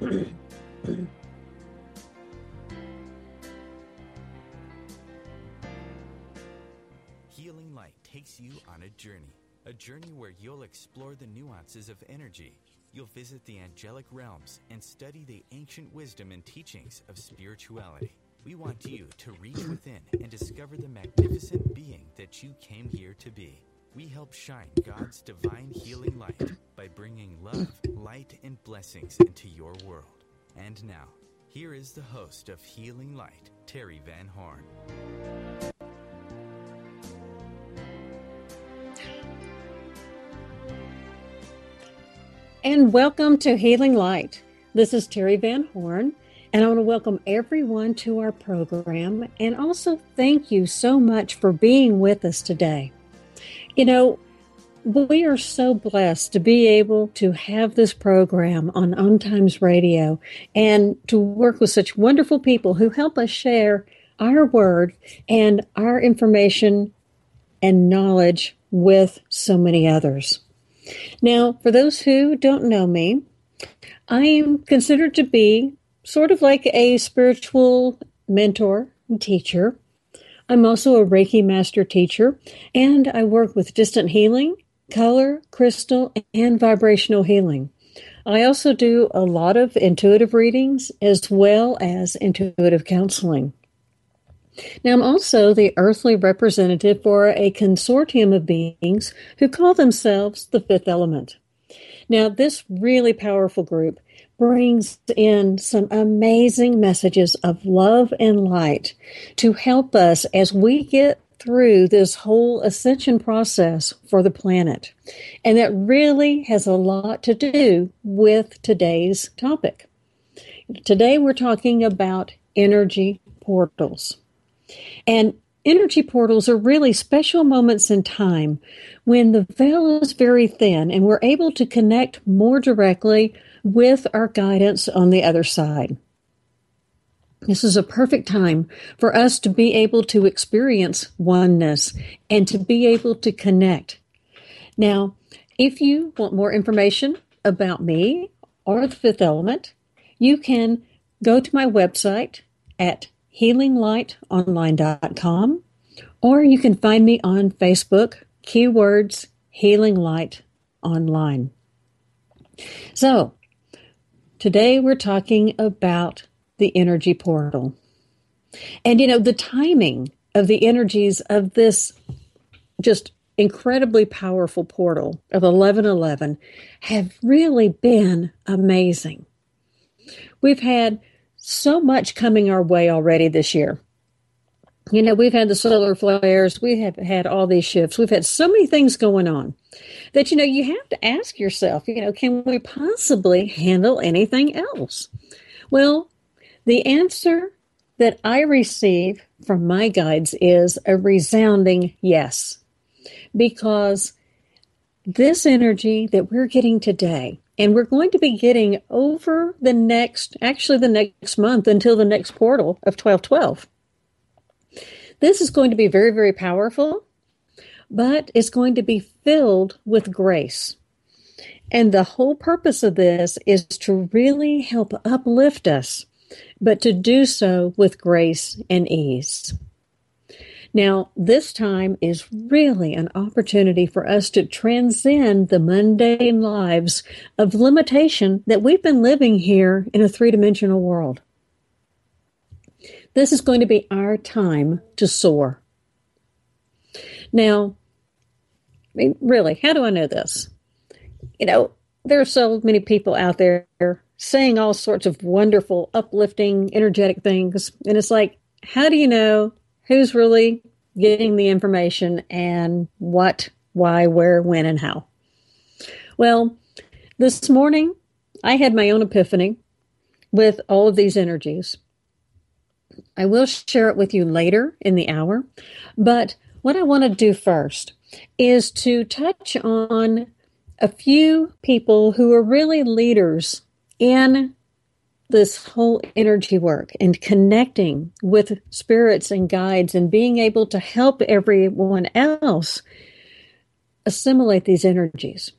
Healing Light takes you on a journey. A journey where you'll explore the nuances of energy. You'll visit the angelic realms and study the ancient wisdom and teachings of spirituality. We want you to reach within and discover the magnificent being that you came here to be. We help shine God's divine healing light by bringing love, light, and blessings into your world. And now, here is the host of Healing Light, Terry Van Horn. And welcome to Healing Light. This is Terry Van Horn, and I want to welcome everyone to our program and also thank you so much for being with us today. You know, we are so blessed to be able to have this program on Om Times Radio and to work with such wonderful people who help us share our word and our information and knowledge with so many others. Now, for those who don't know me, I am considered to be sort of like a spiritual mentor and teacher. I'm also a Reiki master teacher, and I work with distant healing, color, crystal, and vibrational healing. I also do a lot of intuitive readings as well as intuitive counseling. Now, I'm also the earthly representative for a consortium of beings who call themselves the fifth element. Now, this really powerful group brings in some amazing messages of love and light to help us as we get through this whole ascension process for the planet. And that really has a lot to do with today's topic. Today, we're talking about energy portals. And energy portals are really special moments in time when the veil is very thin and we're able to connect more directly with our guidance on the other side. This is a perfect time for us to be able to experience oneness and to be able to connect. Now, if you want more information about me or the fifth element, you can go to my website at healinglightonline.com, or you can find me on Facebook, keywords Healing Light Online. So, today we're talking about the energy portal. And you know, the timing of the energies of this just incredibly powerful portal of 1111 have really been amazing. We've had so much coming our way already this year. You know, we've had the solar flares, we have had all these shifts, we've had so many things going on that, you know, you have to ask yourself, you know, can we possibly handle anything else? Well, the answer that I receive from my guides is a resounding yes, because this energy that we're getting today and we're going to be getting over the next, actually, the next month until the next portal of 1212. This is going to be very, very powerful, but it's going to be filled with grace. And the whole purpose of this is to really help uplift us, but to do so with grace and ease. Now, this time is really an opportunity for us to transcend the mundane lives of limitation that we've been living here in a three dimensional world. This is going to be our time to soar. Now, I mean, really, how do I know this? You know, there are so many people out there saying all sorts of wonderful, uplifting, energetic things. And it's like, how do you know who's really getting the information and what, why, where, when, and how? Well, this morning I had my own epiphany with all of these energies. I will share it with you later in the hour, but what I want to do first is to touch on a few people who are really leaders in this whole energy work and connecting with spirits and guides and being able to help everyone else assimilate these energies.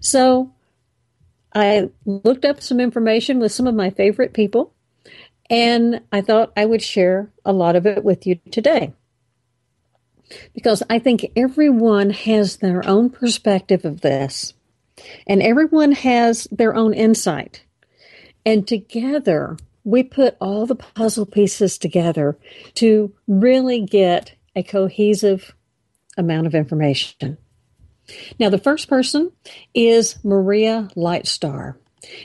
So I looked up some information with some of my favorite people, and I thought I would share a lot of it with you today. Because I think everyone has their own perspective of this, and everyone has their own insight. And together, we put all the puzzle pieces together to really get a cohesive amount of information. Now, the first person is Maria Lightstar.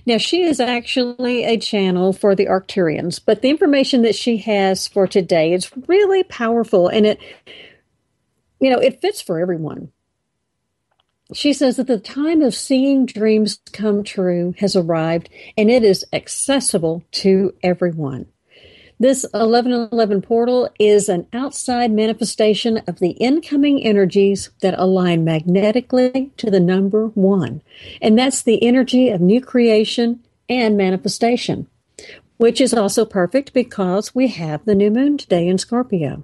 Now, she is actually a channel for the Arcturians, but the information that she has for today is really powerful and it, you know, it fits for everyone. She says that the time of seeing dreams come true has arrived and it is accessible to everyone. This 1111 portal is an outside manifestation of the incoming energies that align magnetically to the number one. And that's the energy of new creation and manifestation, which is also perfect because we have the new moon today in Scorpio.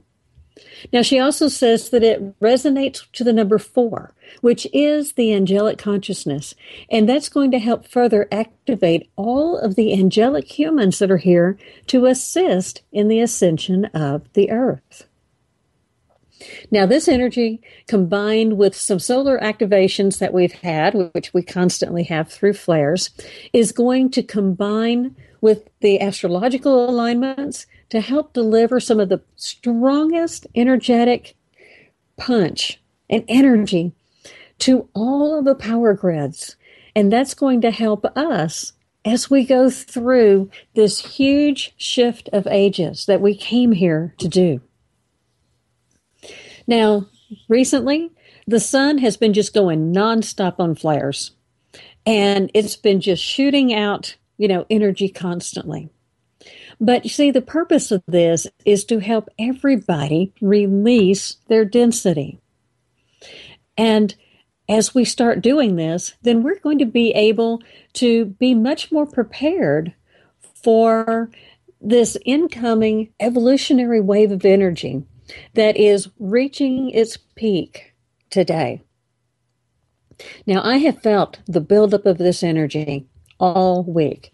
Now, she also says that it resonates to the number four, which is the angelic consciousness. And that's going to help further activate all of the angelic humans that are here to assist in the ascension of the earth. Now, this energy combined with some solar activations that we've had, which we constantly have through flares, is going to combine with the astrological alignments to help deliver some of the strongest energetic punch and energy to all of the power grids. And that's going to help us as we go through this huge shift of ages that we came here to do. Now, recently, the sun has been just going nonstop on flares, and it's been just shooting out, you know, energy constantly. But you see, the purpose of this is to help everybody release their density. And as we start doing this, then we're going to be able to be much more prepared for this incoming evolutionary wave of energy that is reaching its peak today. Now, I have felt the buildup of this energy all week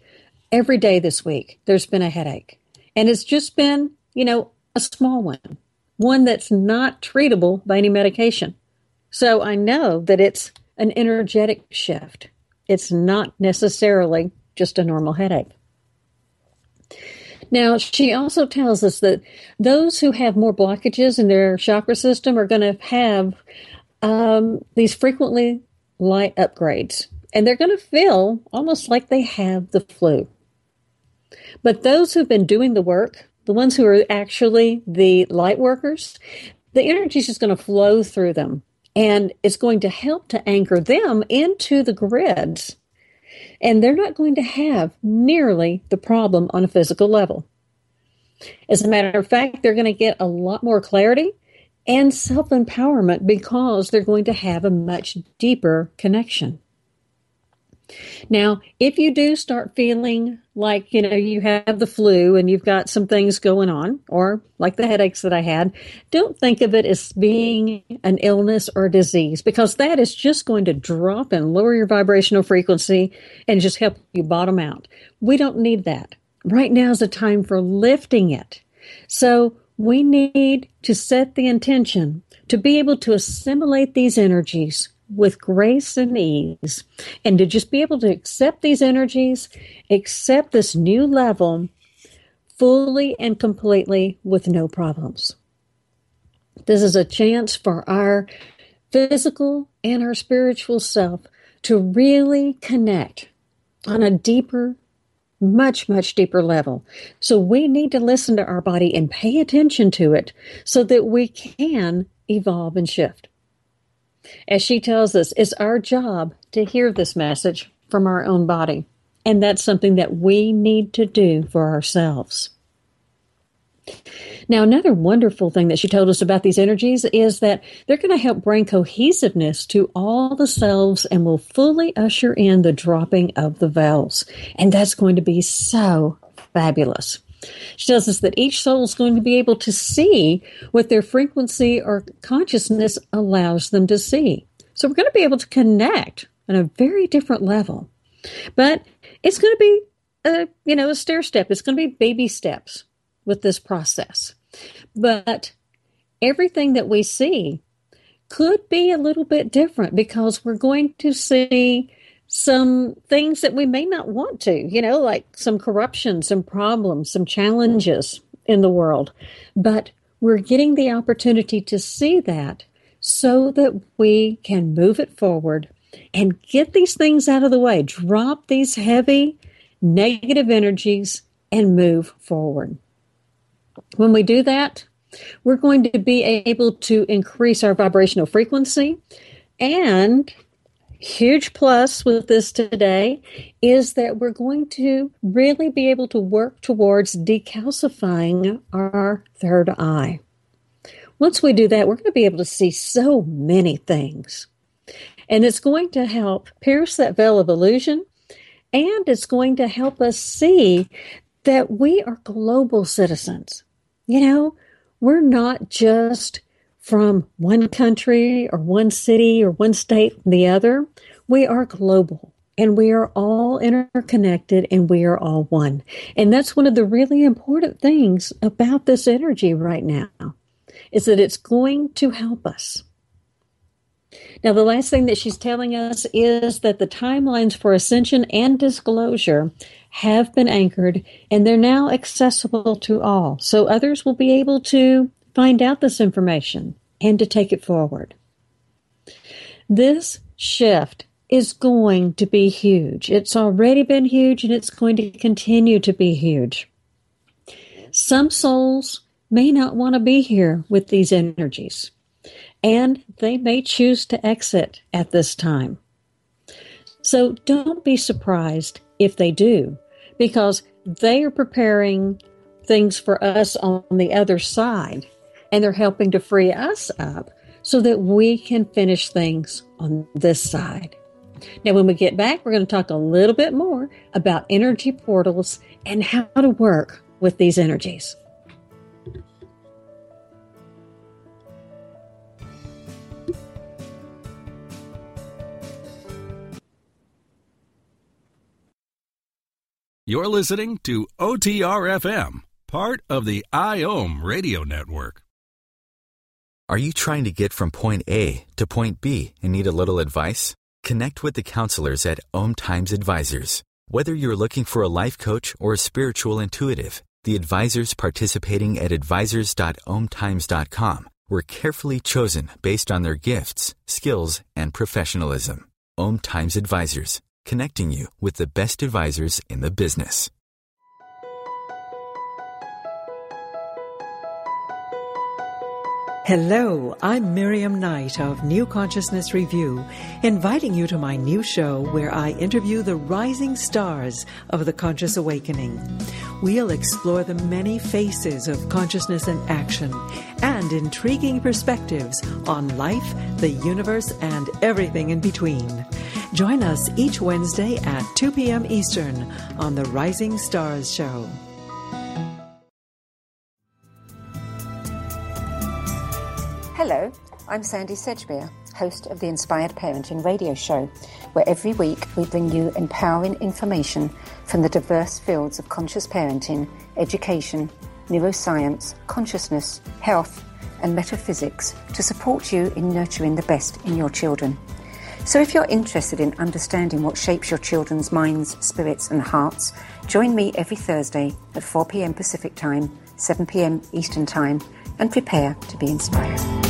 every day this week, there's been a headache. And it's just been, you know, a small one, one that's not treatable by any medication. So I know that it's an energetic shift. It's not necessarily just a normal headache. Now, she also tells us that those who have more blockages in their chakra system are going to have um, these frequently light upgrades, and they're going to feel almost like they have the flu. But those who've been doing the work, the ones who are actually the light workers, the energy is just going to flow through them and it's going to help to anchor them into the grids. And they're not going to have nearly the problem on a physical level. As a matter of fact, they're going to get a lot more clarity and self empowerment because they're going to have a much deeper connection. Now, if you do start feeling like, you know, you have the flu and you've got some things going on, or like the headaches that I had, don't think of it as being an illness or disease because that is just going to drop and lower your vibrational frequency and just help you bottom out. We don't need that. Right now is a time for lifting it. So we need to set the intention to be able to assimilate these energies with grace and ease and to just be able to accept these energies, accept this new level fully and completely with no problems. This is a chance for our physical and our spiritual self to really connect on a deeper, much, much deeper level. So we need to listen to our body and pay attention to it so that we can evolve and shift. As she tells us, it's our job to hear this message from our own body. And that's something that we need to do for ourselves. Now, another wonderful thing that she told us about these energies is that they're going to help bring cohesiveness to all the cells and will fully usher in the dropping of the vowels. And that's going to be so fabulous. She tells us that each soul is going to be able to see what their frequency or consciousness allows them to see. So we're going to be able to connect on a very different level. But it's going to be a, you know, a stair step. It's going to be baby steps with this process. But everything that we see could be a little bit different because we're going to see some things that we may not want to, you know, like some corruption, some problems, some challenges in the world. But we're getting the opportunity to see that so that we can move it forward and get these things out of the way, drop these heavy negative energies, and move forward. When we do that, we're going to be able to increase our vibrational frequency. And huge plus with this today is that we're going to really be able to work towards decalcifying our third eye. Once we do that, we're going to be able to see so many things. And it's going to help pierce that veil of illusion and it's going to help us see that we are global citizens. You know, we're not just from one country or one city or one state and the other. We are global and we are all interconnected and we are all one. And that's one of the really important things about this energy right now is that it's going to help us. Now, the last thing that she's telling us is that the timelines for ascension and disclosure have been anchored and they're now accessible to all. So others will be able to find out this information and to take it forward. This shift is going to be huge. It's already been huge and it's going to continue to be huge. Some souls may not want to be here with these energies and they may choose to exit at this time. So don't be surprised if they do, because they are preparing things for us on the other side, and they're helping to free us up so that we can finish things on this side. Now, when we get back, we're going to talk a little bit more about energy portals and how to work with these energies. You're listening to OTRFM, part of the IOM radio network. Are you trying to get from point A to point B and need a little advice? Connect with the counselors at Om Times Advisors. Whether you're looking for a life coach or a spiritual intuitive, the advisors participating at advisors.omtimes.com were carefully chosen based on their gifts, skills, and professionalism. Om Times Advisors connecting you with the best advisors in the business. Hello, I'm Miriam Knight of New Consciousness Review, inviting you to my new show where I interview the rising stars of the conscious awakening. We'll explore the many faces of consciousness and action and intriguing perspectives on life, the universe, and everything in between. Join us each Wednesday at 2 p.m. Eastern on The Rising Stars Show. Hello, I'm Sandy Sedgbeer, host of the Inspired Parenting radio show, where every week we bring you empowering information from the diverse fields of conscious parenting, education, neuroscience, consciousness, health, and metaphysics to support you in nurturing the best in your children. So, if you're interested in understanding what shapes your children's minds, spirits, and hearts, join me every Thursday at 4 p.m. Pacific Time, 7 p.m. Eastern Time, and prepare to be inspired.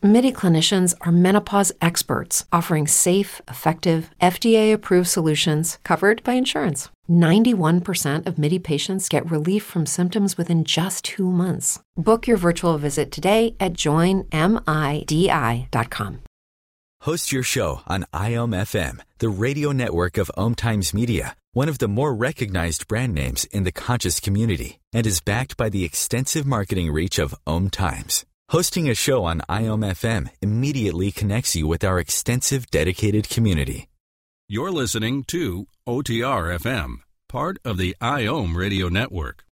MIDI clinicians are menopause experts, offering safe, effective, FDA approved solutions covered by insurance. 91% of MIDI patients get relief from symptoms within just two months. Book your virtual visit today at joinmidi.com. Host your show on IOM FM, the radio network of Om Times Media, one of the more recognized brand names in the conscious community, and is backed by the extensive marketing reach of Om Times. Hosting a show on IOM FM immediately connects you with our extensive dedicated community. You're listening to OTR FM, part of the IOM radio network.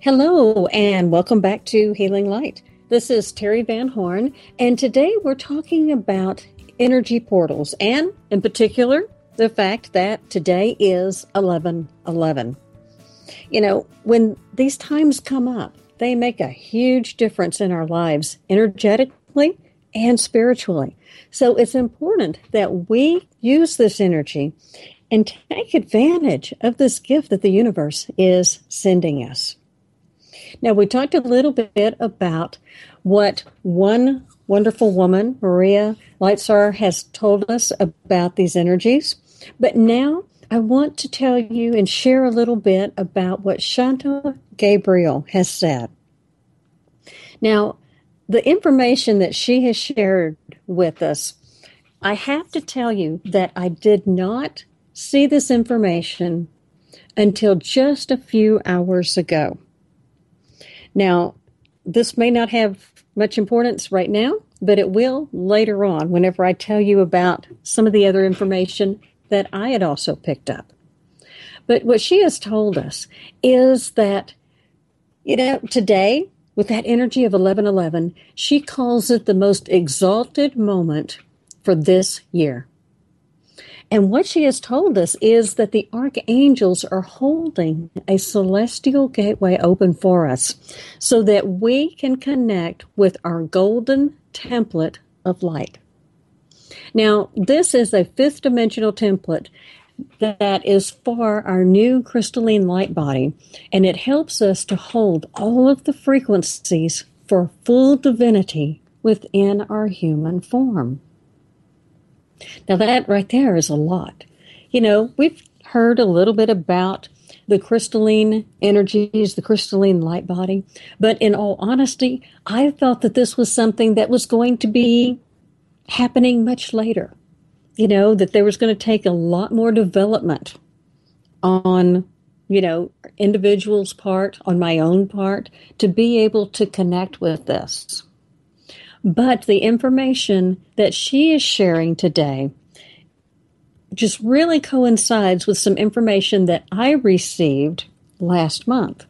Hello, and welcome back to Healing Light. This is Terry Van Horn, and today we're talking about energy portals, and in particular, the fact that today is 11 11. You know, when these times come up, they make a huge difference in our lives, energetically and spiritually. So it's important that we use this energy and take advantage of this gift that the universe is sending us. Now, we talked a little bit about what one wonderful woman, Maria Lightstar, has told us about these energies. But now I want to tell you and share a little bit about what Shanta Gabriel has said. Now, the information that she has shared with us, I have to tell you that I did not see this information until just a few hours ago. Now, this may not have much importance right now, but it will later on whenever I tell you about some of the other information that I had also picked up. But what she has told us is that, you know, today, with that energy of 1111, she calls it the most exalted moment for this year. And what she has told us is that the archangels are holding a celestial gateway open for us so that we can connect with our golden template of light. Now, this is a fifth dimensional template that is for our new crystalline light body, and it helps us to hold all of the frequencies for full divinity within our human form. Now, that right there is a lot. You know, we've heard a little bit about the crystalline energies, the crystalline light body, but in all honesty, I thought that this was something that was going to be happening much later. You know, that there was going to take a lot more development on, you know, individuals' part, on my own part, to be able to connect with this. But the information that she is sharing today just really coincides with some information that I received last month.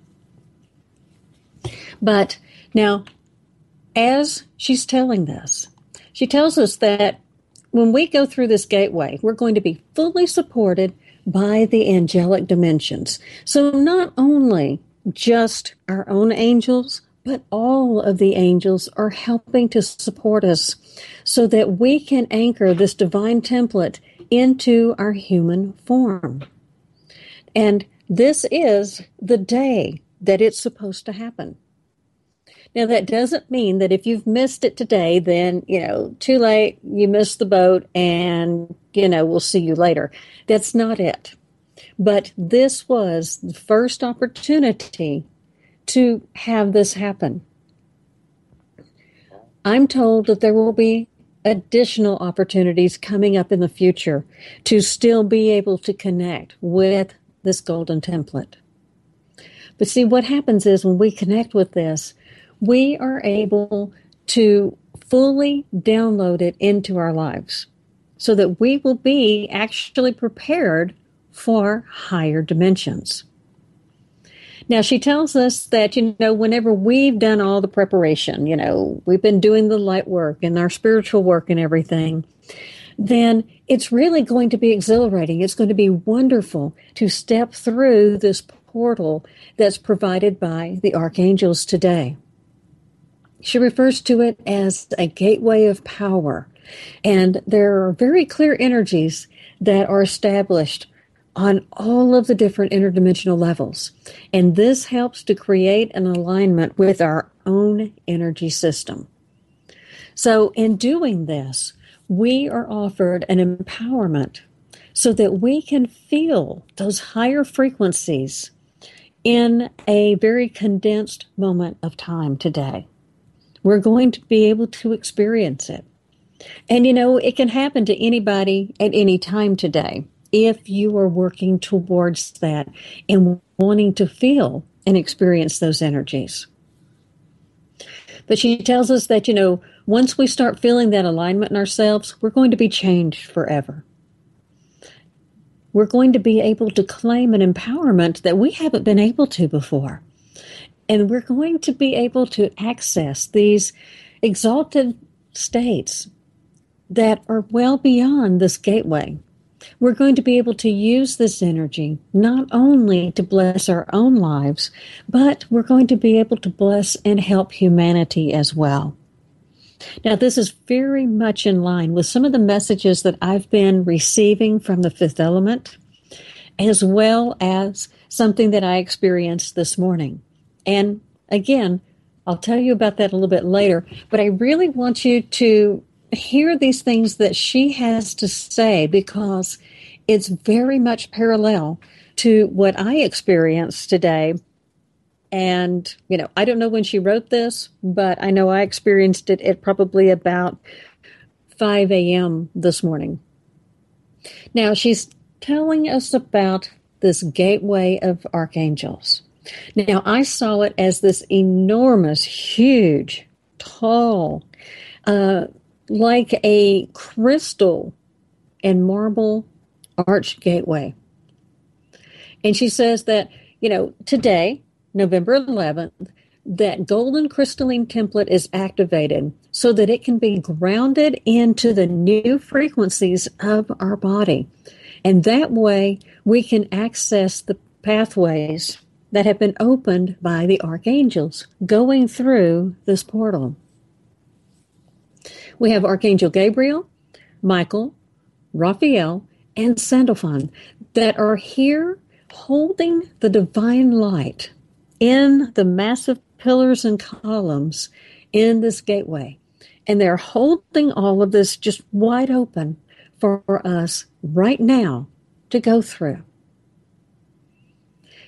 But now, as she's telling this, she tells us that when we go through this gateway, we're going to be fully supported by the angelic dimensions. So, not only just our own angels, but all of the angels are helping to support us so that we can anchor this divine template into our human form. And this is the day that it's supposed to happen. Now, that doesn't mean that if you've missed it today, then, you know, too late, you missed the boat, and, you know, we'll see you later. That's not it. But this was the first opportunity to have this happen. I'm told that there will be additional opportunities coming up in the future to still be able to connect with this golden template. But see, what happens is when we connect with this, we are able to fully download it into our lives. so that we will be actually prepared for higher dimensions. Now, she tells us that, you know, whenever we've done all the preparation, you know, we've been doing the light work and our spiritual work and everything, then it's really going to be exhilarating. It's going to be wonderful to step through this portal that's provided by the archangels today. She refers to it as a gateway of power. And there are very clear energies that are established on all of the different interdimensional levels. And this helps to create an alignment with our own energy system. So, in doing this, we are offered an empowerment so that we can feel those higher frequencies in a very condensed moment of time today. We're going to be able to experience it. And you know, it can happen to anybody at any time today if you are working towards that and wanting to feel and experience those energies. But she tells us that, you know, once we start feeling that alignment in ourselves, we're going to be changed forever. We're going to be able to claim an empowerment that we haven't been able to before. And we're going to be able to access these exalted states that are well beyond this gateway we're going to be able to use this energy not only to bless our own lives, but we're going to be able to bless and help humanity as well. Now, this is very much in line with some of the messages that I've been receiving from the fifth element, as well as something that I experienced this morning. And again, I'll tell you about that a little bit later, but I really want you to hear these things that she has to say because it's very much parallel to what I experienced today. And, you know, I don't know when she wrote this, but I know I experienced it at probably about 5 a.m. this morning. Now, she's telling us about this gateway of archangels. Now, I saw it as this enormous, huge, tall, uh, like a crystal and marble arch gateway. And she says that, you know, today, November 11th, that golden crystalline template is activated so that it can be grounded into the new frequencies of our body. And that way we can access the pathways that have been opened by the archangels going through this portal. We have Archangel Gabriel, Michael, Raphael, and Sandalphon that are here holding the divine light in the massive pillars and columns in this gateway. And they're holding all of this just wide open for us right now to go through.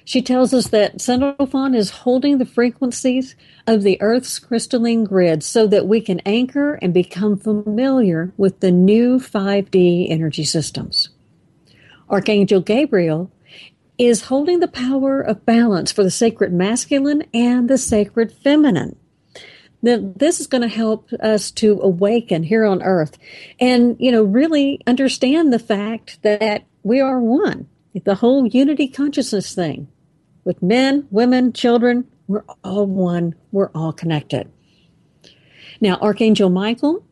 She tells us that Sandalphon is holding the frequencies of the Earth's crystalline grid so that we can anchor and become familiar with the new 5D energy systems. Archangel Gabriel is holding the power of balance for the sacred masculine and the sacred feminine. Now, this is going to help us to awaken here on earth and, you know, really understand the fact that we are one, the whole unity consciousness thing with men, women, children. We're all one. We're all connected. Now, Archangel Michael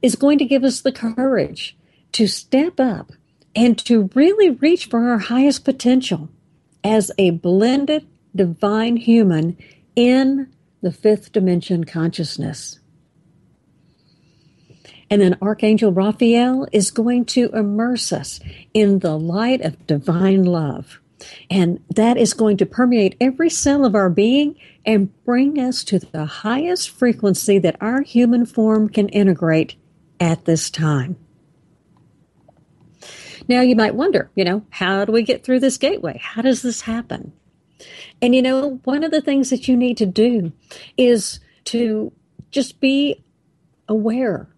is going to give us the courage to step up and to really reach for our highest potential as a blended divine human in the fifth dimension consciousness. And then Archangel Raphael is going to immerse us in the light of divine love. And that is going to permeate every cell of our being and bring us to the highest frequency that our human form can integrate at this time. Now, you might wonder, you know, how do we get through this gateway? How does this happen? And, you know, one of the things that you need to do is to just be aware.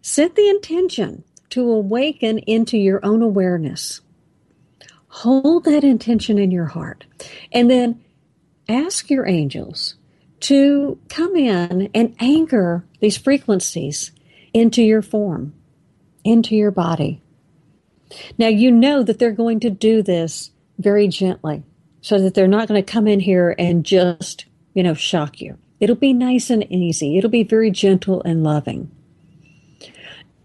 Set the intention to awaken into your own awareness. Hold that intention in your heart. And then ask your angels to come in and anchor these frequencies into your form. into your body. Now, you know that they're going to do this very gently so that they're not going to come in here and just, you know, shock you. It'll be nice and easy. It'll be very gentle and loving.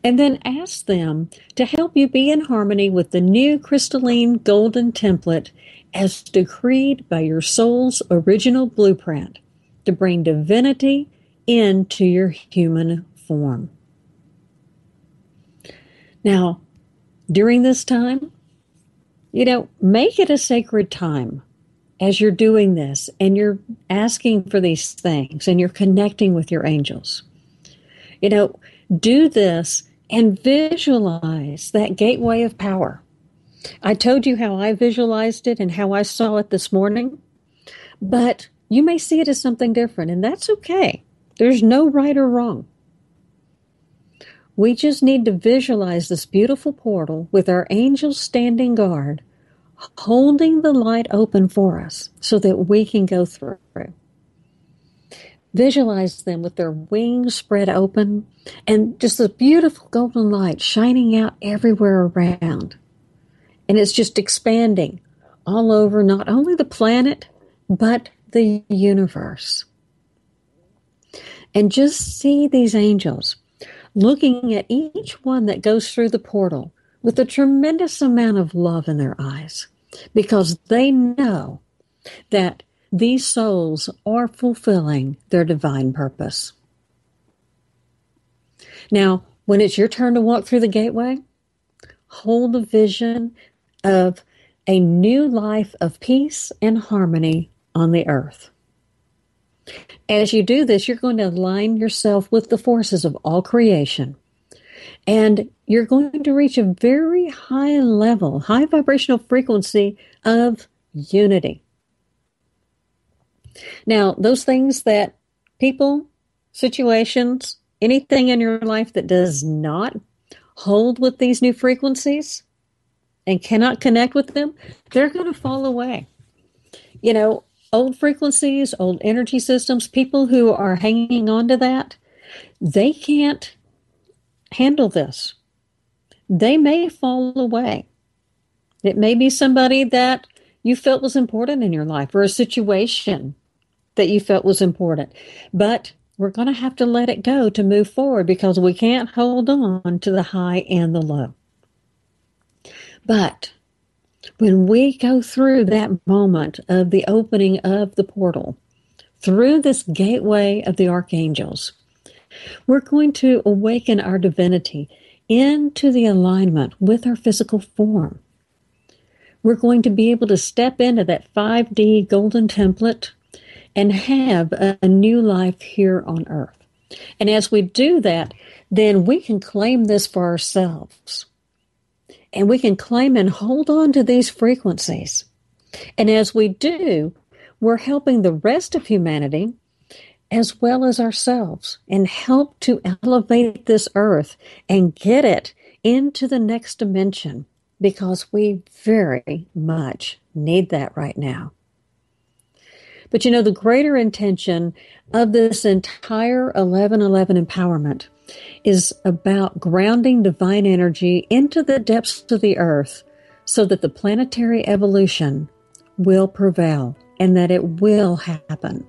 And then ask them to help you be in harmony with the new crystalline golden template as decreed by your soul's original blueprint to bring divinity into your human form. Now, during this time, you know, make it a sacred time as you're doing this and you're asking for these things and you're connecting with your angels. You know, do this and visualize that gateway of power. I told you how I visualized it and how I saw it this morning, but you may see it as something different, and that's okay. There's no right or wrong. We just need to visualize this beautiful portal with our angels standing guard, holding the light open for us so that we can go through. Visualize them with their wings spread open and just a beautiful golden light shining out everywhere around. And it's just expanding all over not only the planet, but the universe. And just see these angels looking at each one that goes through the portal with a tremendous amount of love in their eyes because they know that these souls are fulfilling their divine purpose. Now, when it's your turn to walk through the gateway, hold a vision of a new life of peace and harmony on the earth. As you do this, you're going to align yourself with the forces of all creation. And you're going to reach a very high level, high vibrational frequency of unity. Now, those things that people, situations, anything in your life that does not hold with these new frequencies and cannot connect with them, they're going to fall away. You know, old frequencies, old energy systems, people who are hanging on to that, they can't handle this. They may fall away. It may be somebody that you felt was important in your life or a situation that you felt was important. But we're going to have to let it go to move forward because we can't hold on to the high and the low. But when we go through that moment of the opening of the portal, through this gateway of the archangels, we're going to awaken our divinity into the alignment with our physical form. We're going to be able to step into that 5D golden template and have a, a new life here on earth. And as we do that, then we can claim this for ourselves and we can claim and hold on to these frequencies. And as we do, we're helping the rest of humanity as well as ourselves and help to elevate this earth and get it into the next dimension because we very much need that right now. But you know, the greater intention of this entire 1111 empowerment is about grounding divine energy into the depths of the earth so that the planetary evolution will prevail and that it will happen.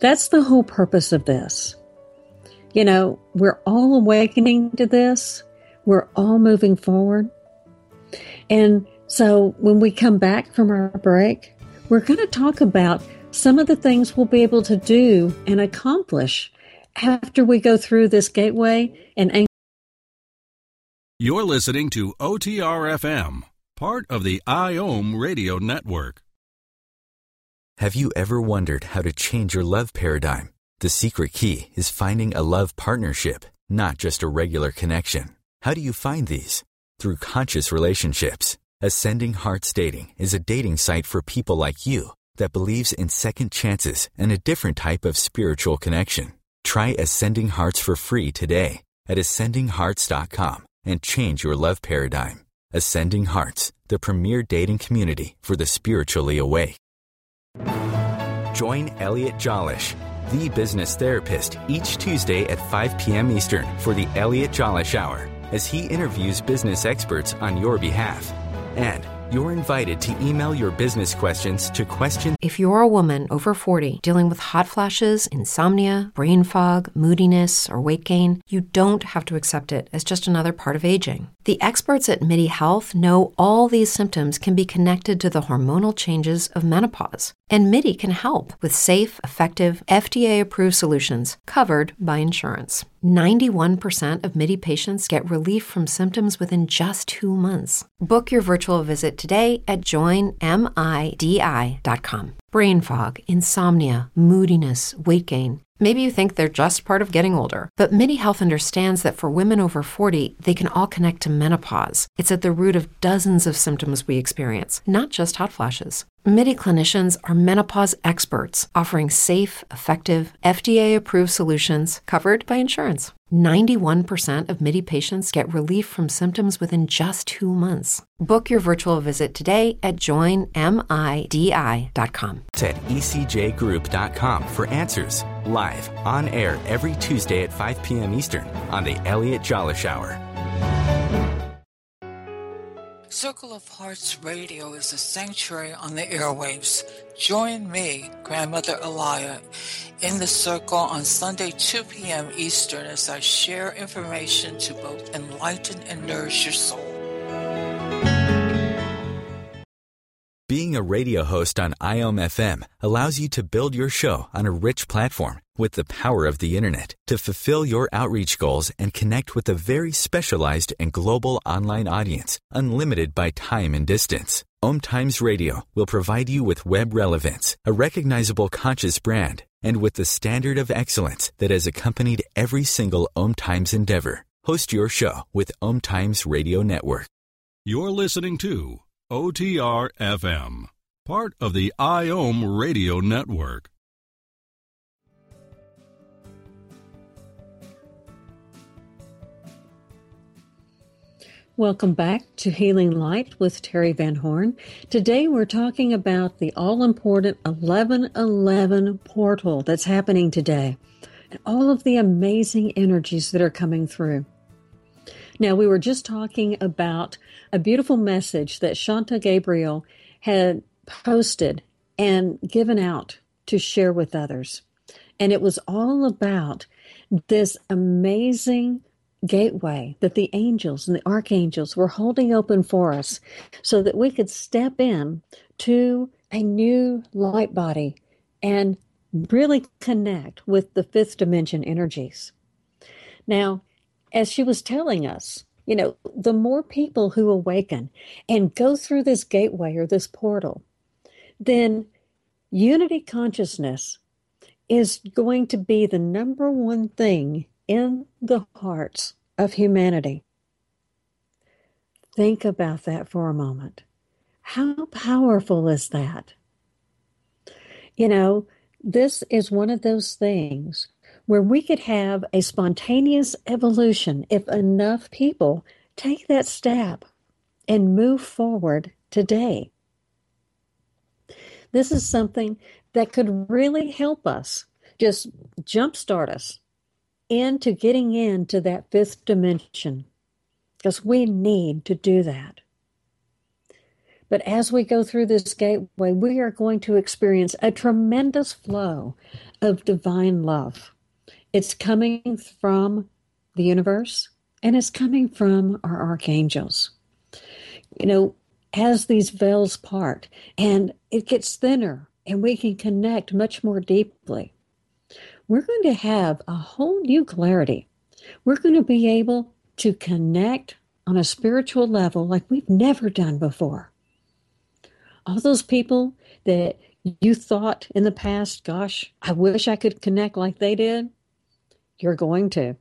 That's the whole purpose of this. You know, we're all awakening to this. We're all moving forward. And so when we come back from our break, we're going to talk about some of the things we'll be able to do and accomplish after we go through this gateway and You're listening to OTRFM, part of the IOM radio network. Have you ever wondered how to change your love paradigm? The secret key is finding a love partnership, not just a regular connection. How do you find these? Through conscious relationships. Ascending Hearts Dating is a dating site for people like you that believes in second chances and a different type of spiritual connection. Try Ascending Hearts for free today at ascendinghearts.com and change your love paradigm. Ascending Hearts, the premier dating community for the spiritually awake. Join Elliot Jolish, the business therapist, each Tuesday at 5 p.m. Eastern for the Elliot Jolish Hour as he interviews business experts on your behalf. And you're invited to email your business questions to question. If you're a woman over 40 dealing with hot flashes, insomnia, brain fog, moodiness, or weight gain, you don't have to accept it as just another part of aging. The experts at MIDI Health know all these symptoms can be connected to the hormonal changes of menopause. And MIDI can help with safe, effective, FDA approved solutions covered by insurance. 91% of MIDI patients get relief from symptoms within just two months. Book your virtual visit today at joinmidi.com. Brain fog, insomnia, moodiness, weight gain. Maybe you think they're just part of getting older, but MIDI Health understands that for women over 40, they can all connect to menopause. It's at the root of dozens of symptoms we experience, not just hot flashes. MIDI clinicians are menopause experts offering safe, effective, FDA approved solutions covered by insurance. 91% of MIDI patients get relief from symptoms within just two months. Book your virtual visit today at joinmidi.com. at ecjgroup.com for answers. Live on air every Tuesday at 5 p.m. Eastern on the Elliot Jolesch Hour. Circle of Hearts Radio is a sanctuary on the airwaves. Join me, Grandmother Elia, in the circle on Sunday, 2 p.m. Eastern, as I share information to both enlighten and nourish your soul. Being a radio host on IOM FM allows you to build your show on a rich platform with the power of the internet to fulfill your outreach goals and connect with a very specialized and global online audience, unlimited by time and distance. Om Times Radio will provide you with web relevance, a recognizable conscious brand, and with the standard of excellence that has accompanied every single Om Times endeavor. Host your show with Om Times Radio Network. You're listening to OTR FM, part of the IOM Radio Network. Welcome back to Healing Light with Terry Van Horn. Today we're talking about the all important 1111 portal that's happening today and all of the amazing energies that are coming through. Now, we were just talking about a beautiful message that Shanta Gabriel had posted and given out to share with others. And it was all about this amazing gateway that the angels and the archangels were holding open for us so that we could step in to a new light body and really connect with the fifth dimension energies. Now, as she was telling us, you know, the more people who awaken and go through this gateway or this portal, then unity consciousness is going to be the number one thing in the hearts of humanity. Think about that for a moment. How powerful is that? You know, this is one of those things where we could have a spontaneous evolution if enough people take that step and move forward today. This is something that could really help us, just jumpstart us into getting into that fifth dimension, because we need to do that. But as we go through this gateway, we are going to experience a tremendous flow of divine love. It's coming from the universe and it's coming from our archangels. You know, as these veils part and it gets thinner and we can connect much more deeply, we're going to have a whole new clarity. We're going to be able to connect on a spiritual level like we've never done before. All those people that you thought in the past, gosh, I wish I could connect like they did. You're going to.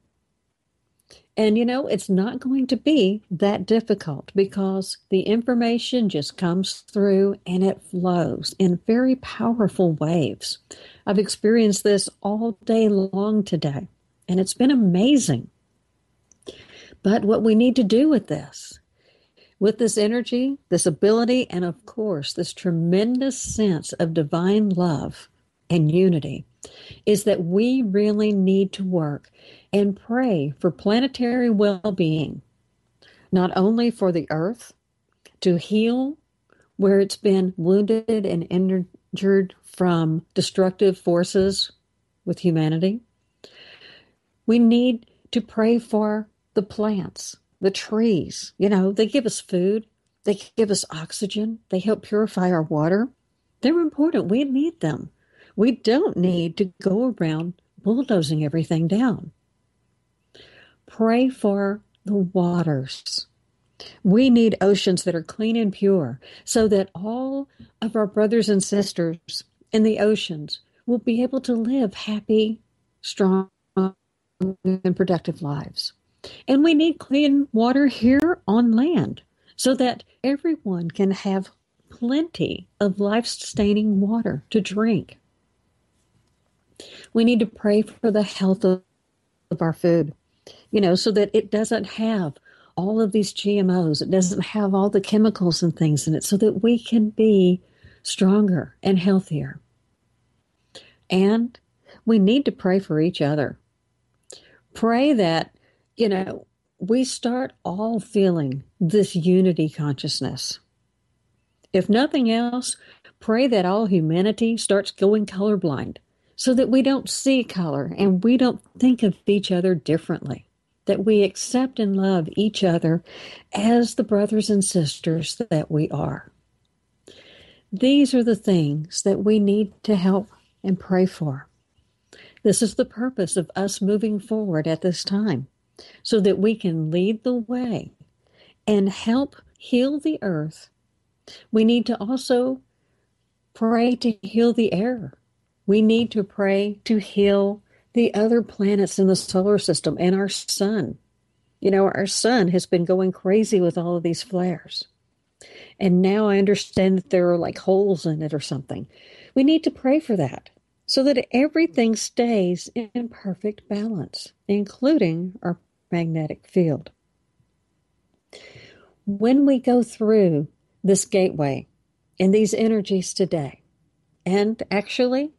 And you know, it's not going to be that difficult because the information just comes through and it flows in very powerful waves. I've experienced this all day long today, and it's been amazing. But what we need to do with this, with this energy, this ability, and of course, this tremendous sense of divine love and unity, is that we really need to work and pray for planetary well being not only for the earth to heal where it's been wounded and injured from destructive forces with humanity. We need to pray for the plants, the trees. You know, they give us food, they give us oxygen, they help purify our water. They're important. We need them. We don't need to go around bulldozing everything down. Pray for the waters. We need oceans that are clean and pure so that all of our brothers and sisters in the oceans will be able to live happy, strong, and productive lives. And we need clean water here on land so that everyone can have plenty of life sustaining water to drink. We need to pray for the health of, of our food, you know, so that it doesn't have all of these GMOs, it doesn't have all the chemicals and things in it, so that we can be stronger and healthier. And we need to pray for each other. Pray that, you know, we start all feeling this unity consciousness. If nothing else, pray that all humanity starts going colorblind so that we don't see color and we don't think of each other differently, that we accept and love each other as the brothers and sisters that we are. These are the things that we need to help and pray for. This is the purpose of us moving forward at this time, so that we can lead the way and help heal the earth. We need to also pray to heal the air. We need to pray to heal the other planets in the solar system and our sun. You know, our sun has been going crazy with all of these flares. And now I understand that there are like holes in it or something. We need to pray for that so that everything stays in perfect balance, including our magnetic field. When we go through this gateway and these energies today, and actually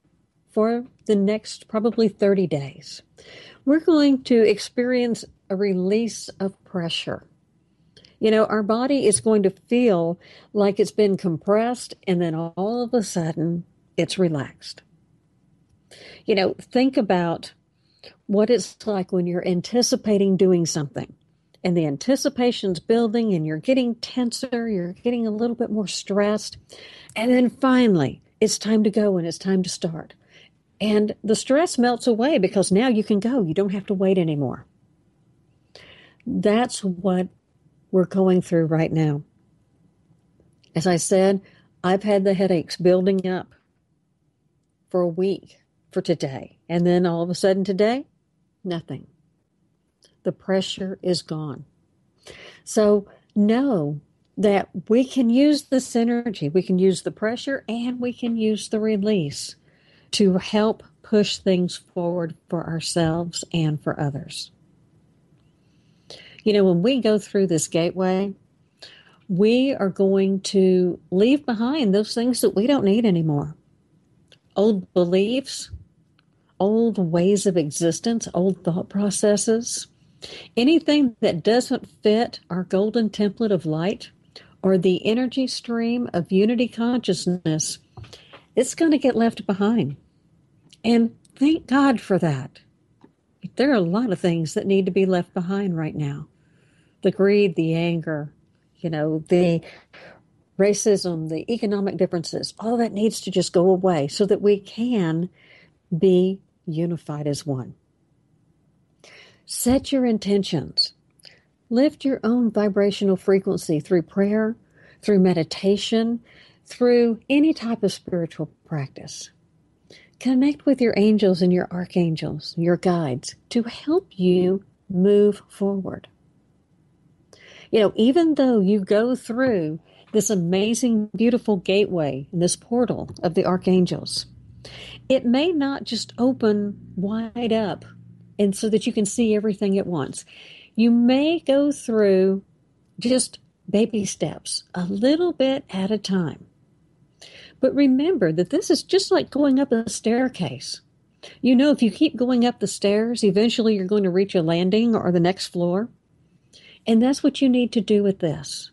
for the next probably 30 days, we're going to experience a release of pressure. You know, our body is going to feel like it's been compressed and then all of a sudden it's relaxed. You know, think about what it's like when you're anticipating doing something and the anticipation's building and you're getting tenser, you're getting a little bit more stressed. And then finally, it's time to go and it's time to start. And the stress melts away because now you can go. You don't have to wait anymore. That's what we're going through right now. As I said, I've had the headaches building up for a week for today. And then all of a sudden today, nothing. The pressure is gone. So know that we can use this energy, we can use the pressure, and we can use the release to help push things forward for ourselves and for others. You know, when we go through this gateway, we are going to leave behind those things that we don't need anymore. Old beliefs, old ways of existence, old thought processes, anything that doesn't fit our golden template of light or the energy stream of unity consciousness, it's going to get left behind. And thank God for that. There are a lot of things that need to be left behind right now the greed, the anger, you know, the racism, the economic differences, all that needs to just go away so that we can be unified as one. Set your intentions. Lift your own vibrational frequency through prayer, through meditation, through any type of spiritual practice. Connect with your angels and your archangels, your guides, to help you move forward. You know, even though you go through this amazing, beautiful gateway, this portal of the archangels, it may not just open wide up and so that you can see everything at once. You may go through just baby steps, a little bit at a time. But remember that this is just like going up a staircase. You know, if you keep going up the stairs, eventually you're going to reach a landing or the next floor. And that's what you need to do with this.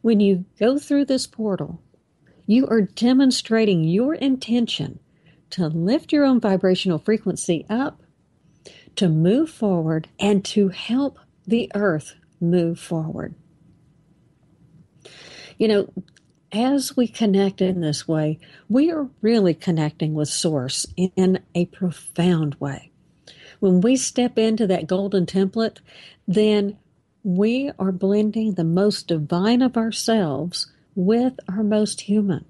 When you go through this portal, you are demonstrating your intention to lift your own vibrational frequency up, to move forward, and to help the earth move forward. You know, as we connect in this way, we are really connecting with Source in a profound way. When we step into that golden template, then we are blending the most divine of ourselves with our most human.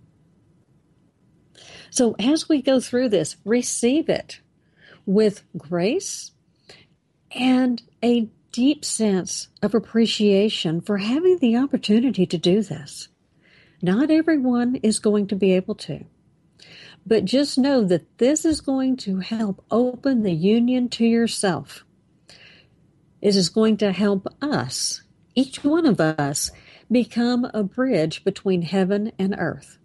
So as we go through this, receive it with grace and a deep sense of appreciation for having the opportunity to do this. Not everyone is going to be able to. But just know that this is going to help open the union to yourself. It is going to help us, each one of us, become a bridge between heaven and earth.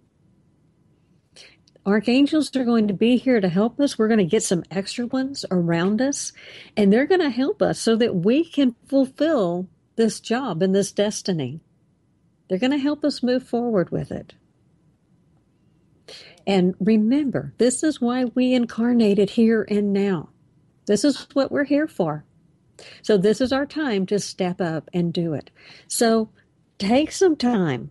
Archangels are going to be here to help us. We're going to get some extra ones around us, and they're going to help us so that we can fulfill this job and this destiny. They're going to help us move forward with it. And remember, this is why we incarnated here and now. This is what we're here for. So, this is our time to step up and do it. So, take some time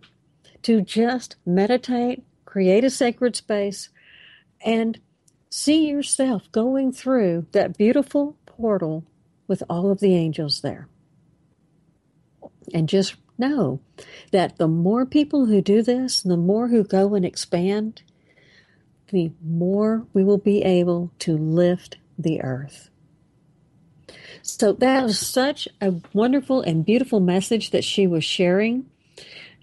to just meditate, create a sacred space, and see yourself going through that beautiful portal with all of the angels there. And just know that the more people who do this, the more who go and expand, the more we will be able to lift the earth. So that was such a wonderful and beautiful message that she was sharing.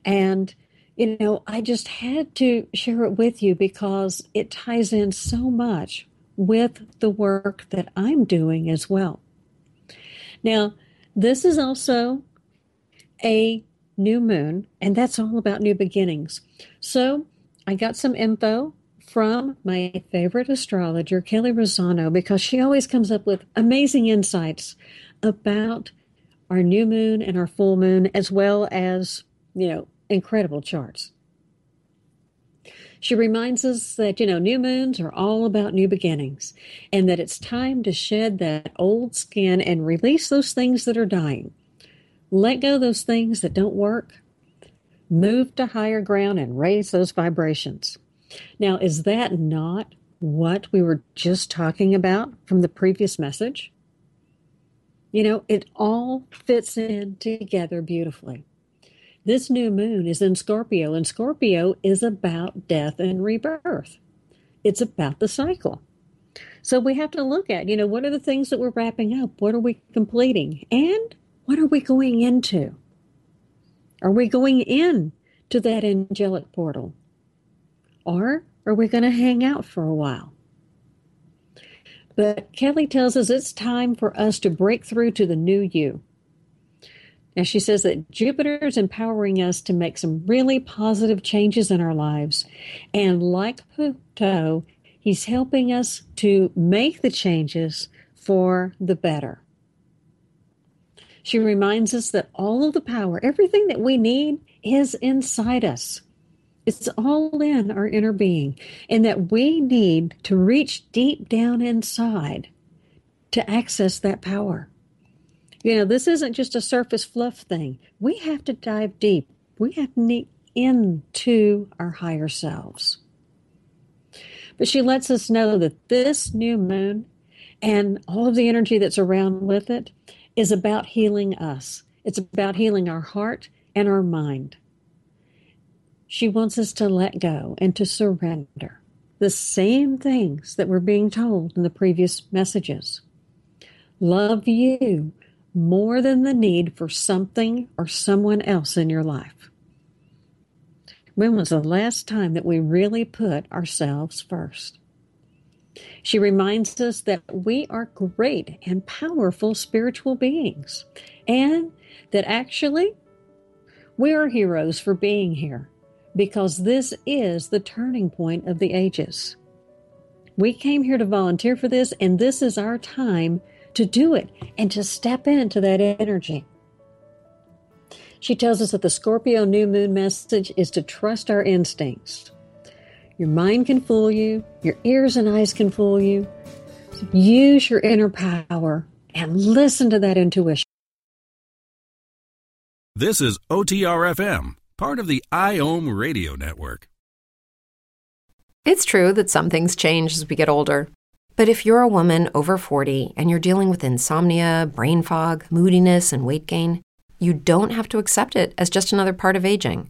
And you know, I just had to share it with you because it ties in so much with the work that I'm doing as well. Now, this is also a new moon, and that's all about new beginnings. So, I got some info from my favorite astrologer, Kelly Rosano, because she always comes up with amazing insights about our new moon and our full moon, as well as, you know, incredible charts. She reminds us that, you know, new moons are all about new beginnings and that it's time to shed that old skin and release those things that are dying. Let go those things that don't work. Move to higher ground and raise those vibrations. Now, is that not what we were just talking about from the previous message? You know, it all fits in together beautifully. This new moon is in Scorpio, and Scorpio is about death and rebirth. It's about the cycle. So we have to look at, you know, what are the things that we're wrapping up? What are we completing? And what are we going into? Are we going in to that angelic portal? Or are we going to hang out for a while? But Kelly tells us it's time for us to break through to the new you. And she says that Jupiter is empowering us to make some really positive changes in our lives. And like Pluto, he's helping us to make the changes for the better. She reminds us that all of the power, everything that we need, is inside us. It's all in our inner being, and that we need to reach deep down inside to access that power. You know, this isn't just a surface fluff thing. We have to dive deep. We have to get into our higher selves. But she lets us know that this new moon and all of the energy that's around with it is about healing us. It's about healing our heart and our mind. She wants us to let go and to surrender the same things that were being told in the previous messages. Love you more than the need for something or someone else in your life? When was the last time that we really put ourselves first? She reminds us that we are great and powerful spiritual beings, and that actually we are heroes for being here because this is the turning point of the ages. We came here to volunteer for this, and this is our time to do it and to step into that energy. She tells us that the Scorpio new moon message is to trust our instincts. Your mind can fool you, your ears and eyes can fool you. use your inner power and listen to that intuition. This is OTRFM, part of the IOM radio network. It's true that some things change as we get older. But if you're a woman over 40 and you're dealing with insomnia, brain fog, moodiness, and weight gain, you don't have to accept it as just another part of aging.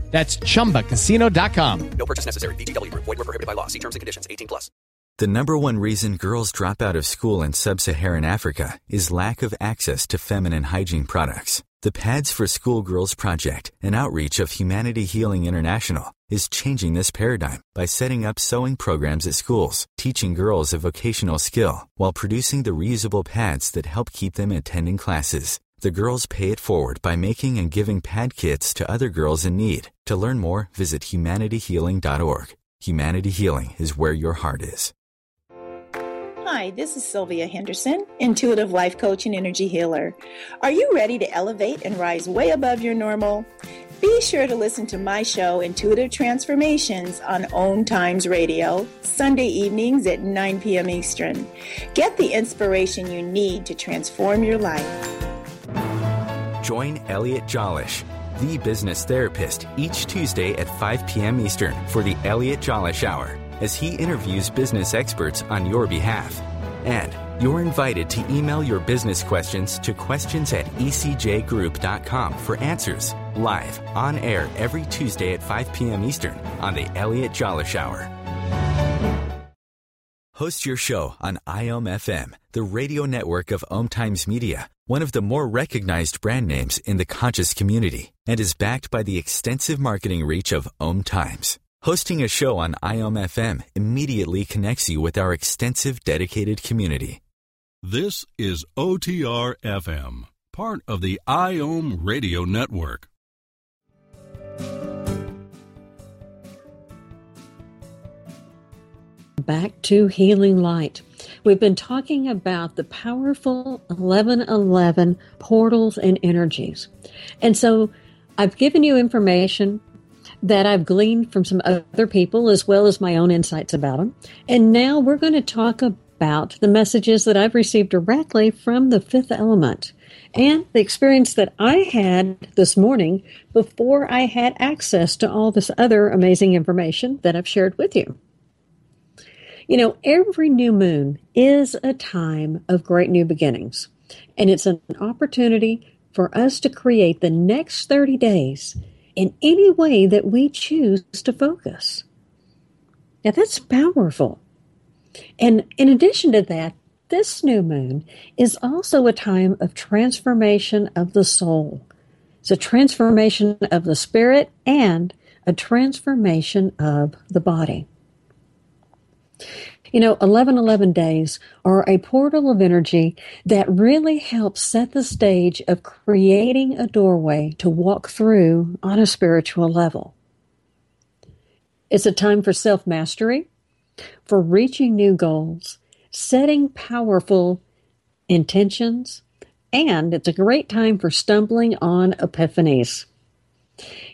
That's ChumbaCasino.com. No purchase necessary. VGW. Void were prohibited by law. See terms and conditions. 18 plus. The number one reason girls drop out of school in sub-Saharan Africa is lack of access to feminine hygiene products. The Pads for Schoolgirls Project, an outreach of Humanity Healing International, is changing this paradigm by setting up sewing programs at schools, teaching girls a vocational skill while producing the reusable pads that help keep them attending classes. The girls pay it forward by making and giving pad kits to other girls in need. To learn more, visit humanityhealing.org. Humanity Healing is where your heart is. Hi, this is Sylvia Henderson, intuitive life coach and energy healer. Are you ready to elevate and rise way above your normal? Be sure to listen to my show, Intuitive Transformations, on OM Times Radio, Sunday evenings at 9 p.m. Eastern. Get the inspiration you need to transform your life. Join Elliot Jolesch, the business therapist, each Tuesday at 5 p.m. Eastern for the Elliot Jolesch Hour as he interviews business experts on your behalf. And you're invited to email your business questions to questions at ecjgroup.com for answers live on air every Tuesday at 5 p.m. Eastern on the Elliot Jolish Hour. Host your show on IOM FM, the radio network of Om Times Media, one of the more recognized brand names in the conscious community, and is backed by the extensive marketing reach of Om Times. Hosting a show on IOM FM immediately connects you with our extensive dedicated community. This is OTR FM, part of the IOM radio network. Back to Healing Light. We've been talking about the powerful 1111 portals and energies. And so I've given you information that I've gleaned from some other people as well as my own insights about them. And now we're going to talk about the messages that I've received directly from the fifth element and the experience that I had this morning before I had access to all this other amazing information that I've shared with you. You know, every new moon is a time of great new beginnings, and it's an opportunity for us to create the next 30 days in any way that we choose to focus. Now, that's powerful. And in addition to that, this new moon is also a time of transformation of the soul. It's a transformation of the spirit and a transformation of the body. You know, 1111 days are a portal of energy that really helps set the stage of creating a doorway to walk through on a spiritual level. It's a time for self mastery, for reaching new goals, setting powerful intentions, and it's a great time for stumbling on epiphanies.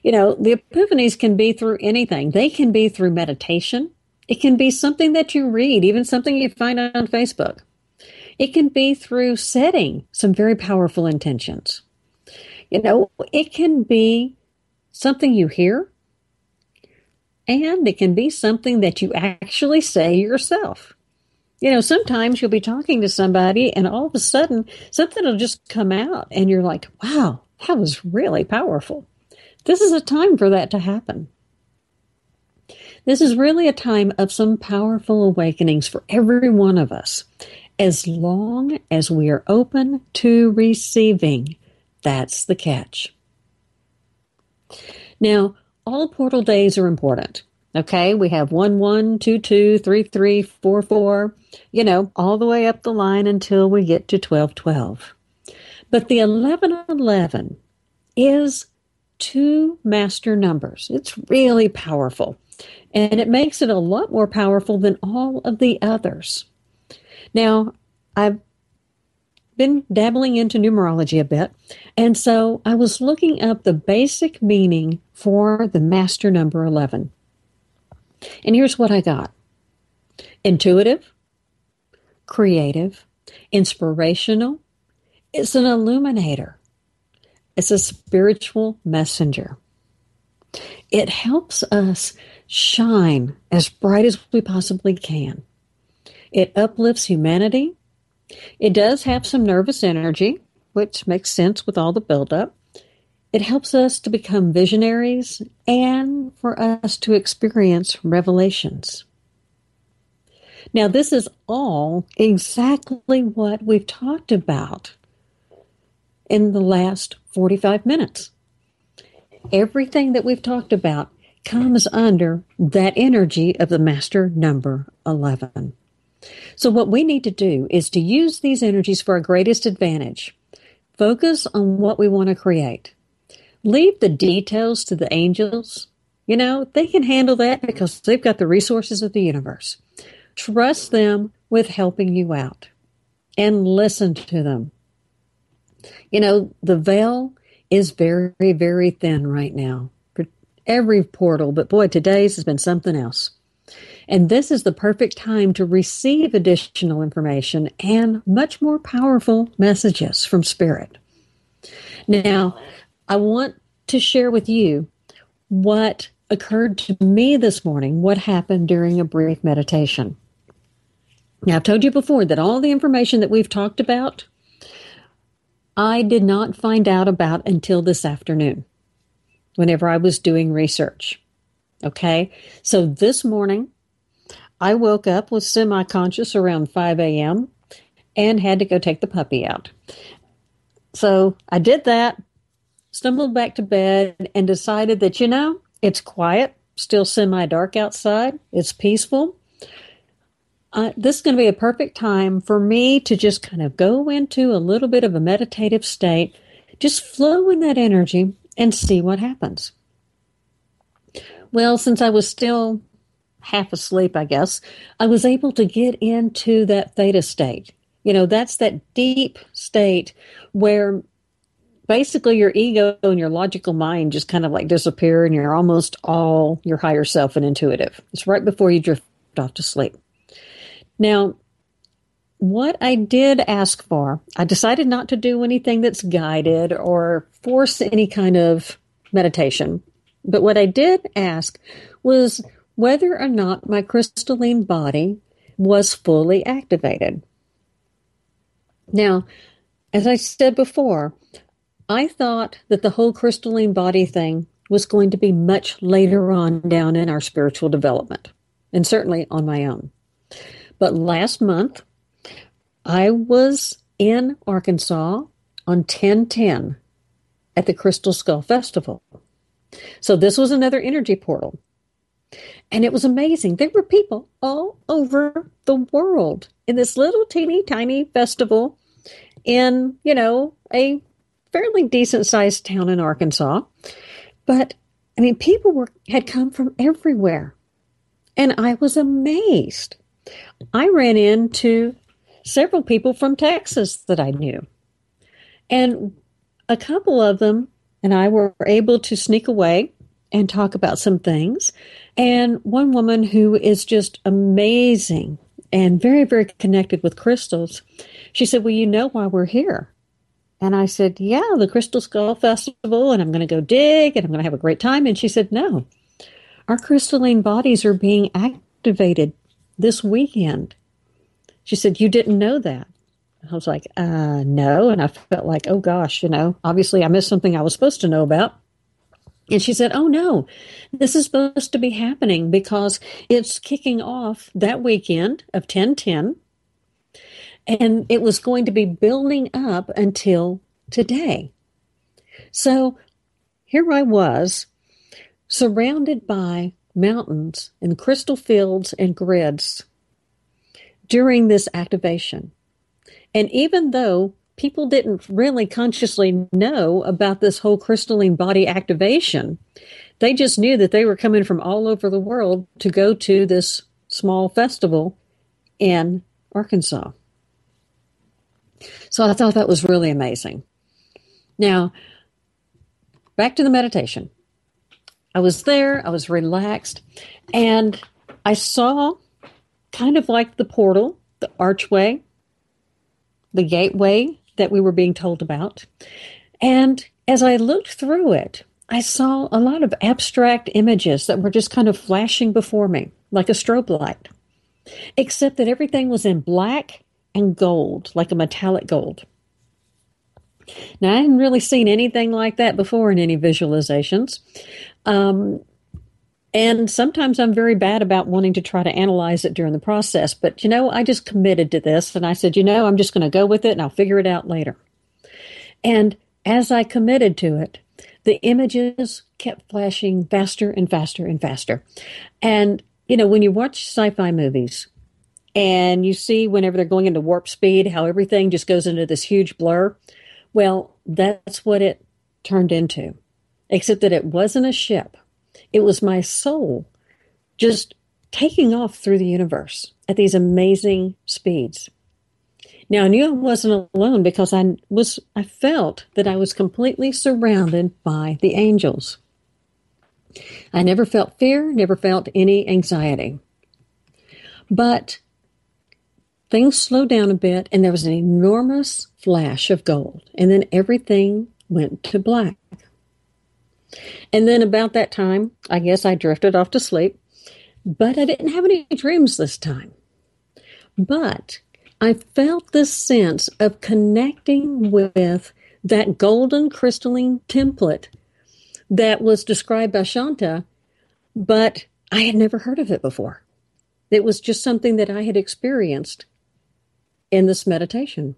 You know, the epiphanies can be through anything. They can be through meditation. It can be something that you read, even something you find on Facebook. It can be through setting some very powerful intentions. You know, it can be something you hear, and it can be something that you actually say yourself. You know, sometimes you'll be talking to somebody, and all of a sudden, something will just come out, and you're like, wow, that was really powerful. This is a time for that to happen. This is really a time of some powerful awakenings for every one of us, as long as we are open to receiving. That's the catch. Now, all portal days are important. Okay, we have 1 1, 2 2, 3 3, 4 4, you know, all the way up the line until we get to 12 12. But the 11 11 is two master numbers. It's really powerful. And it makes it a lot more powerful than all of the others. Now, I've been dabbling into numerology a bit, and so I was looking up the basic meaning for the master number 11. And here's what I got intuitive, creative, inspirational. It's an illuminator, it's a spiritual messenger. It helps us shine as bright as we possibly can. It uplifts humanity. It does have some nervous energy, which makes sense with all the buildup. It helps us to become visionaries and for us to experience revelations. Now, this is all exactly what we've talked about in the last 45 minutes. Everything that we've talked about comes under that energy of the master number 11. So, what we need to do is to use these energies for our greatest advantage. Focus on what we want to create. Leave the details to the angels. You know, they can handle that because they've got the resources of the universe. Trust them with helping you out and listen to them. You know, the veil is very, very thin right now every portal, but boy, today's has been something else. And this is the perfect time to receive additional information and much more powerful messages from Spirit. Now, I want to share with you what occurred to me this morning, what happened during a brief meditation. Now, I've told you before that all the information that we've talked about, I did not find out about until this afternoon whenever I was doing research. Okay, so this morning I woke up was semi conscious around 5 a.m. and had to go take the puppy out. So I did that, stumbled back to bed, and decided that, you know, it's quiet, still semi dark outside, it's peaceful. Uh, this is going to be a perfect time for me to just kind of go into a little bit of a meditative state, just flow in that energy and see what happens. Well, since I was still half asleep, I guess, I was able to get into that theta state. You know, that's that deep state where basically your ego and your logical mind just kind of like disappear and you're almost all your higher self and intuitive. It's right before you drift off to sleep. Now, what I did ask for, I decided not to do anything that's guided or force any kind of meditation. But what I did ask was whether or not my crystalline body was fully activated. Now, as I said before, I thought that the whole crystalline body thing was going to be much later on down in our spiritual development, and certainly on my own. But last month, I was in Arkansas on 1010 at the Crystal Skull Festival. So this was another energy portal. And it was amazing. There were people all over the world in this little teeny tiny festival in, you know, a fairly decent sized town in Arkansas. But I mean, people were had come from everywhere. And I was amazed. I ran into several people from Texas that I knew. And a couple of them and I were able to sneak away and talk about some things. And one woman who is just amazing and very, very connected with crystals, she said, Well, you know why we're here. And I said, Yeah, the Crystal Skull Festival, and I'm going to go dig and I'm going to have a great time. And she said, No, our crystalline bodies are being activated this weekend. She said, You didn't know that. I was like, uh, no. And I felt like, oh gosh, you know, obviously I missed something I was supposed to know about. And she said, Oh no, this is supposed to be happening because it's kicking off that weekend of 1010. And it was going to be building up until today. So here I was, surrounded by mountains and crystal fields and grids during this activation. And even though people didn't really consciously know about this whole crystalline body activation. They just knew that they were coming from all over the world to go to this small festival in Arkansas. So I thought that was really amazing. Now, back to the meditation. I was there, I was relaxed, and I saw kind of like the portal, the archway, the gateway that we were being told about. And as I looked through it, I saw a lot of abstract images that were just kind of flashing before me, like a strobe light, except that everything was in black and gold, like a metallic gold. Now, I hadn't really seen anything like that before in any visualizations. Um, and sometimes I'm very bad about wanting to try to analyze it during the process. But, you know, I just committed to this and I said, you know, I'm just going to go with it and I'll figure it out later. And as I committed to it, the images kept flashing faster and faster and faster. And, you know, when you watch sci fi movies and you see whenever they're going into warp speed, how everything just goes into this huge blur, well, that's what it turned into, except that it wasn't a ship it was my soul just taking off through the universe at these amazing speeds. Now I knew I wasn't alone because I was I felt that I was completely surrounded by the angels. I never felt fear, never felt any anxiety. But things slowed down a bit and there was an enormous flash of gold and then everything went to black. And then about that time, I guess I drifted off to sleep, but I didn't have any dreams this time. But I felt this sense of connecting with that golden crystalline template that was described by Shanta, but I had never heard of it before. It was just something that I had experienced in this meditation.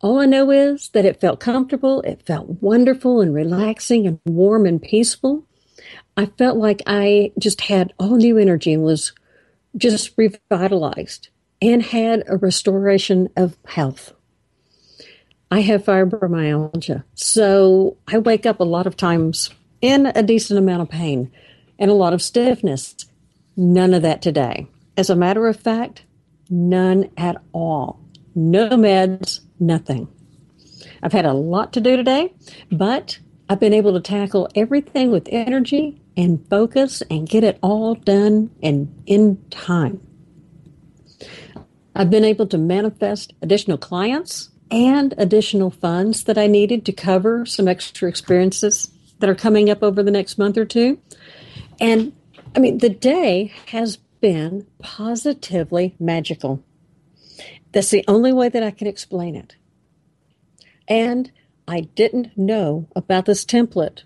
All I know is that it felt comfortable, it felt wonderful and relaxing and warm and peaceful. I felt like I just had all new energy and was just revitalized and had a restoration of health. I have fibromyalgia, so I wake up a lot of times in a decent amount of pain and a lot of stiffness. None of that today. As a matter of fact, none at all. No meds, nothing. I've had a lot to do today, but I've been able to tackle everything with energy and focus and get it all done and in time. I've been able to manifest additional clients and additional funds that I needed to cover some extra experiences that are coming up over the next month or two. And I mean, the day has been positively magical. That's the only way that I can explain it. And I didn't know about this template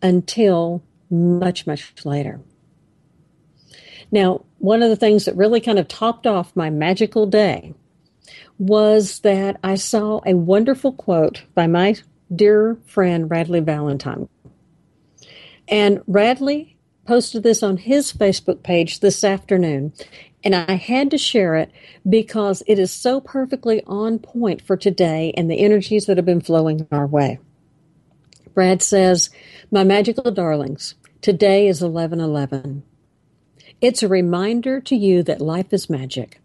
until much, much later. Now, one of the things that really kind of topped off my magical day was that I saw a wonderful quote by my dear friend Radleigh Valentine. And Radleigh posted this on his Facebook page this afternoon. And I had to share it because it is so perfectly on point for today and the energies that have been flowing our way. Brad says, My magical darlings, today is 1111. It's a reminder to you that life is magic,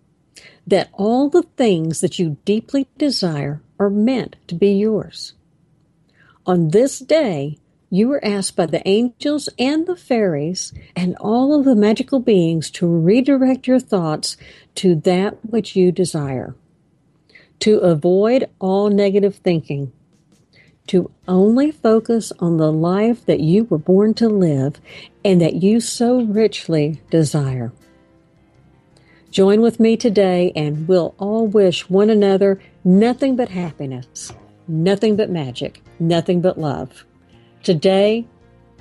that all the things that you deeply desire are meant to be yours. On this day, you were asked by the angels and the fairies and all of the magical beings to redirect your thoughts to that which you desire, to avoid all negative thinking, to only focus on the life that you were born to live and that you so richly desire. Join with me today and we'll all wish one another nothing but happiness, nothing but magic, nothing but love. Today,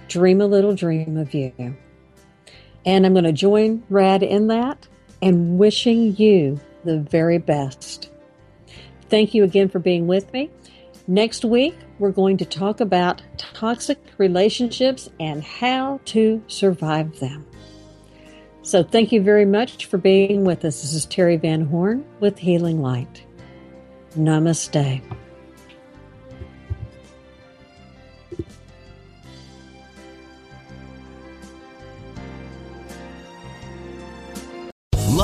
dream a little dream of you. And I'm going to join Rad in that and wishing you the very best. Thank you again for being with me. Next week, we're going to talk about toxic relationships and how to survive them. So, thank you very much for being with us. This is Teri Van Horn with Healing Light. Namaste.